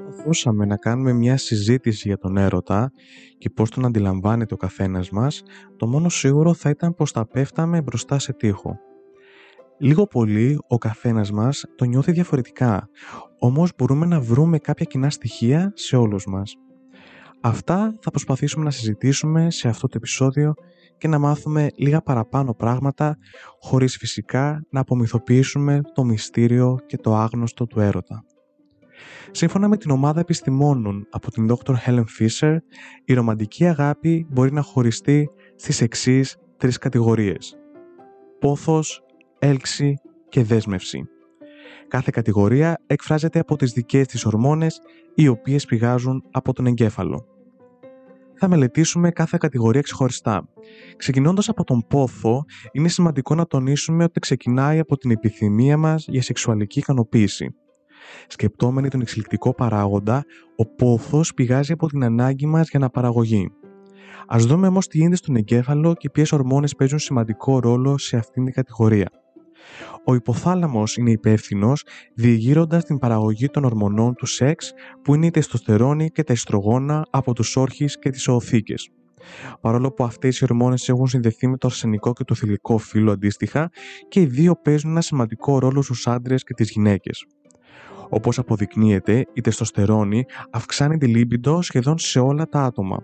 προσπαθούσαμε να κάνουμε μια συζήτηση για τον έρωτα και πώς τον αντιλαμβάνεται ο καθένας μας, το μόνο σίγουρο θα ήταν πως θα πέφταμε μπροστά σε τοίχο. Λίγο πολύ ο καθένας μας το νιώθει διαφορετικά, όμως μπορούμε να βρούμε κάποια κοινά στοιχεία σε όλους μας. Αυτά θα προσπαθήσουμε να συζητήσουμε σε αυτό το επεισόδιο και να μάθουμε λίγα παραπάνω πράγματα, χωρίς φυσικά να απομυθοποιήσουμε το μυστήριο και το άγνωστο του έρωτα. Σύμφωνα με την ομάδα επιστημόνων από την Dr. Helen Fisher, η ρομαντική αγάπη μπορεί να χωριστεί στις εξής τρεις κατηγορίες. Πόθος, έλξη και δέσμευση. Κάθε κατηγορία εκφράζεται από τις δικές της ορμόνες, οι οποίες πηγάζουν από τον εγκέφαλο. Θα μελετήσουμε κάθε κατηγορία ξεχωριστά. Ξεκινώντας από τον πόθο, είναι σημαντικό να τονίσουμε ότι ξεκινάει από την επιθυμία μας για σεξουαλική ικανοποίηση. Σκεπτόμενοι τον εξελικτικό παράγοντα, ο πόθος πηγάζει από την ανάγκη μας για αναπαραγωγή. Α δούμε όμως τι γίνεται στον εγκέφαλο και ποιες ορμόνες παίζουν σημαντικό ρόλο σε αυτήν την κατηγορία. Ο υποθάλαμος είναι υπεύθυνος διεγείροντα την παραγωγή των ορμονών του σεξ που είναι η τεστοστερόνη και τα ιστρογόνα από τους όρχες και τις οοθήκες. Παρόλο που αυτές οι ορμόνες έχουν συνδεθεί με το αρσενικό και το θηλυκό φύλλο αντίστοιχα και οι δύο παίζουν ένα σημαντικό ρόλο στους άντρες και τις γυναίκες. Όπως αποδεικνύεται, η τεστοστερόνη αυξάνει τη λίμπιντο σχεδόν σε όλα τα άτομα.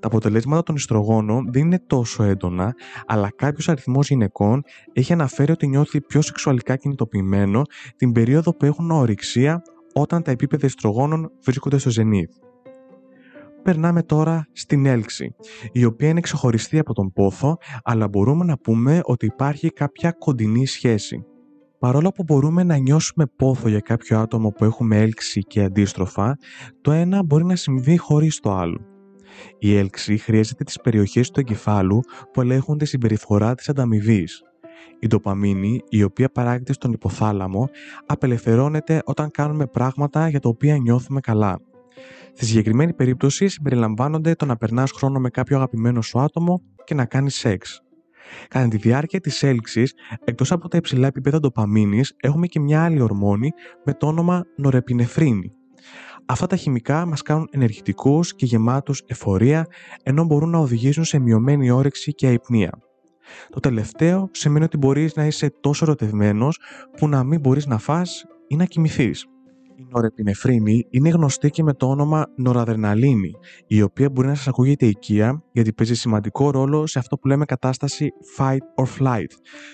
Τα αποτελέσματα των ιστρογόνων δεν είναι τόσο έντονα, αλλά κάποιος αριθμός γυναικών έχει αναφέρει ότι νιώθει πιο σεξουαλικά κινητοποιημένο την περίοδο που έχουν ορυξία όταν τα επίπεδα ιστρογόνων βρίσκονται στο ζενήθ. Περνάμε τώρα στην έλξη, η οποία είναι ξεχωριστή από τον πόθο, αλλά μπορούμε να πούμε ότι υπάρχει κάποια κοντινή σχέση. Παρόλο που μπορούμε να νιώσουμε πόθο για κάποιο άτομο που έχουμε έλξη και αντίστροφα, το ένα μπορεί να συμβεί χωρίς το άλλο. Η έλξη χρειάζεται τις περιοχές του εγκεφάλου που ελέγχουν τη συμπεριφορά της ανταμοιβής. Η ντοπαμίνη, η οποία παράγεται στον υποθάλαμο, απελευθερώνεται όταν κάνουμε πράγματα για τα οποία νιώθουμε καλά. Στη συγκεκριμένη περίπτωση συμπεριλαμβάνονται το να περνάς χρόνο με κάποιο αγαπημένο σου άτομο και να κάνεις σεξ. Κατά τη διάρκεια της έλξης, εκτός από τα υψηλά επίπεδα ντοπαμίνης, έχουμε και μια άλλη ορμόνη με το όνομα νορεπινεφρίνη. Αυτά τα χημικά μας κάνουν ενεργητικούς και γεμάτους εφορία, ενώ μπορούν να οδηγήσουν σε μειωμένη όρεξη και αϊπνία. Το τελευταίο σημαίνει ότι μπορείς να είσαι τόσο ερωτευμένος που να μην μπορείς να φας ή να κοιμηθείς. Η νορεπινεφρίνη είναι γνωστή και με το όνομα νοραδρεναλίνη, η οποία μπορεί να σας ακούγεται οικία γιατί παίζει σημαντικό ρόλο σε αυτό που λέμε κατάσταση fight or flight,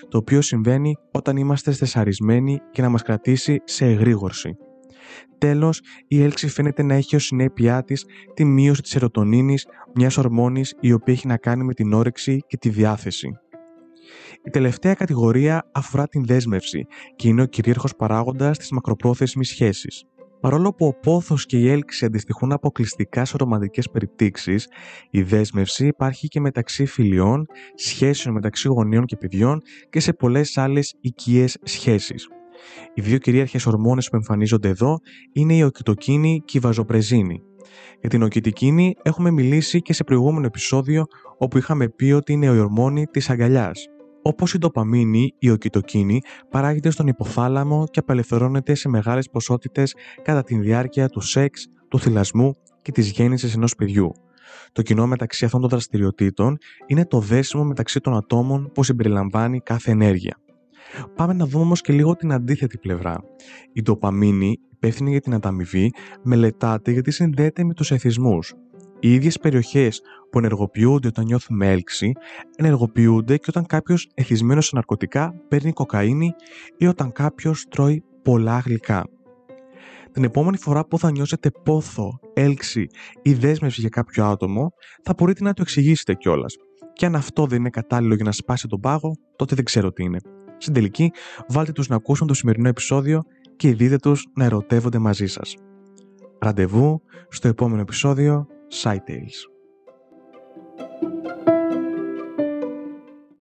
το οποίο συμβαίνει όταν είμαστε στεσαρισμένοι και να μας κρατήσει σε εγρήγορση. Τέλος, η έλξη φαίνεται να έχει ως συνέπειά της τη μείωση της ερωτονίνης, μιας ορμόνης η οποία έχει να κάνει με την όρεξη και τη διάθεση. Η τελευταία κατηγορία αφορά την δέσμευση και είναι ο κυρίαρχος παράγοντας της μακροπρόθεσμης σχέσης. Παρόλο που ο πόθος και η έλξη αντιστοιχούν αποκλειστικά σε ρομαντικές περιπτύξεις, η δέσμευση υπάρχει και μεταξύ φιλιών, σχέσεων μεταξύ γονείων και παιδιών και σε πολλές άλλες οικίες σχέσεις. Οι δύο κυρίαρχες ορμόνες που εμφανίζονται εδώ είναι η οκυτοκίνη και η βαζοπρεζίνη. Για την οκυτικίνη έχουμε μιλήσει και σε προηγούμενο επεισόδιο όπου είχαμε πει ότι είναι η ορμόνη της αγκαλιάς. Όπως η ντοπαμίνη, η οκυτοκίνη παράγεται στον υποθάλαμο και απελευθερώνεται σε μεγάλες ποσότητες κατά τη διάρκεια του σεξ, του θυλασμού και της γέννησης ενός παιδιού. Το κοινό μεταξύ αυτών των δραστηριοτήτων είναι το δέσιμο μεταξύ των ατόμων που συμπεριλαμβάνει κάθε ενέργεια. Πάμε να δούμε όμως και λίγο την αντίθετη πλευρά. Η ντοπαμίνη, υπεύθυνη για την ανταμοιβή, μελετάται γιατί συνδέεται με τους εθισμούς. Οι ίδιες περιοχές που ενεργοποιούνται όταν νιώθουμε έλξη, ενεργοποιούνται και όταν κάποιος εθισμένος σε ναρκωτικά παίρνει κοκαίνη ή όταν κάποιος τρώει πολλά γλυκά. Την επόμενη φορά που θα νιώσετε πόθο, έλξη ή δέσμευση για κάποιο άτομο, θα μπορείτε να το εξηγήσετε κιόλας. Και αν αυτό δεν είναι κατάλληλο για να σπάσει τον πάγο, τότε δεν ξέρω τι είναι. Στην τελική, βάλτε τους να ακούσουν το σημερινό επεισόδιο και δείτε τους να ερωτεύονται μαζί σας. Ραντεβού στο επόμενο επεισόδιο Side Tales.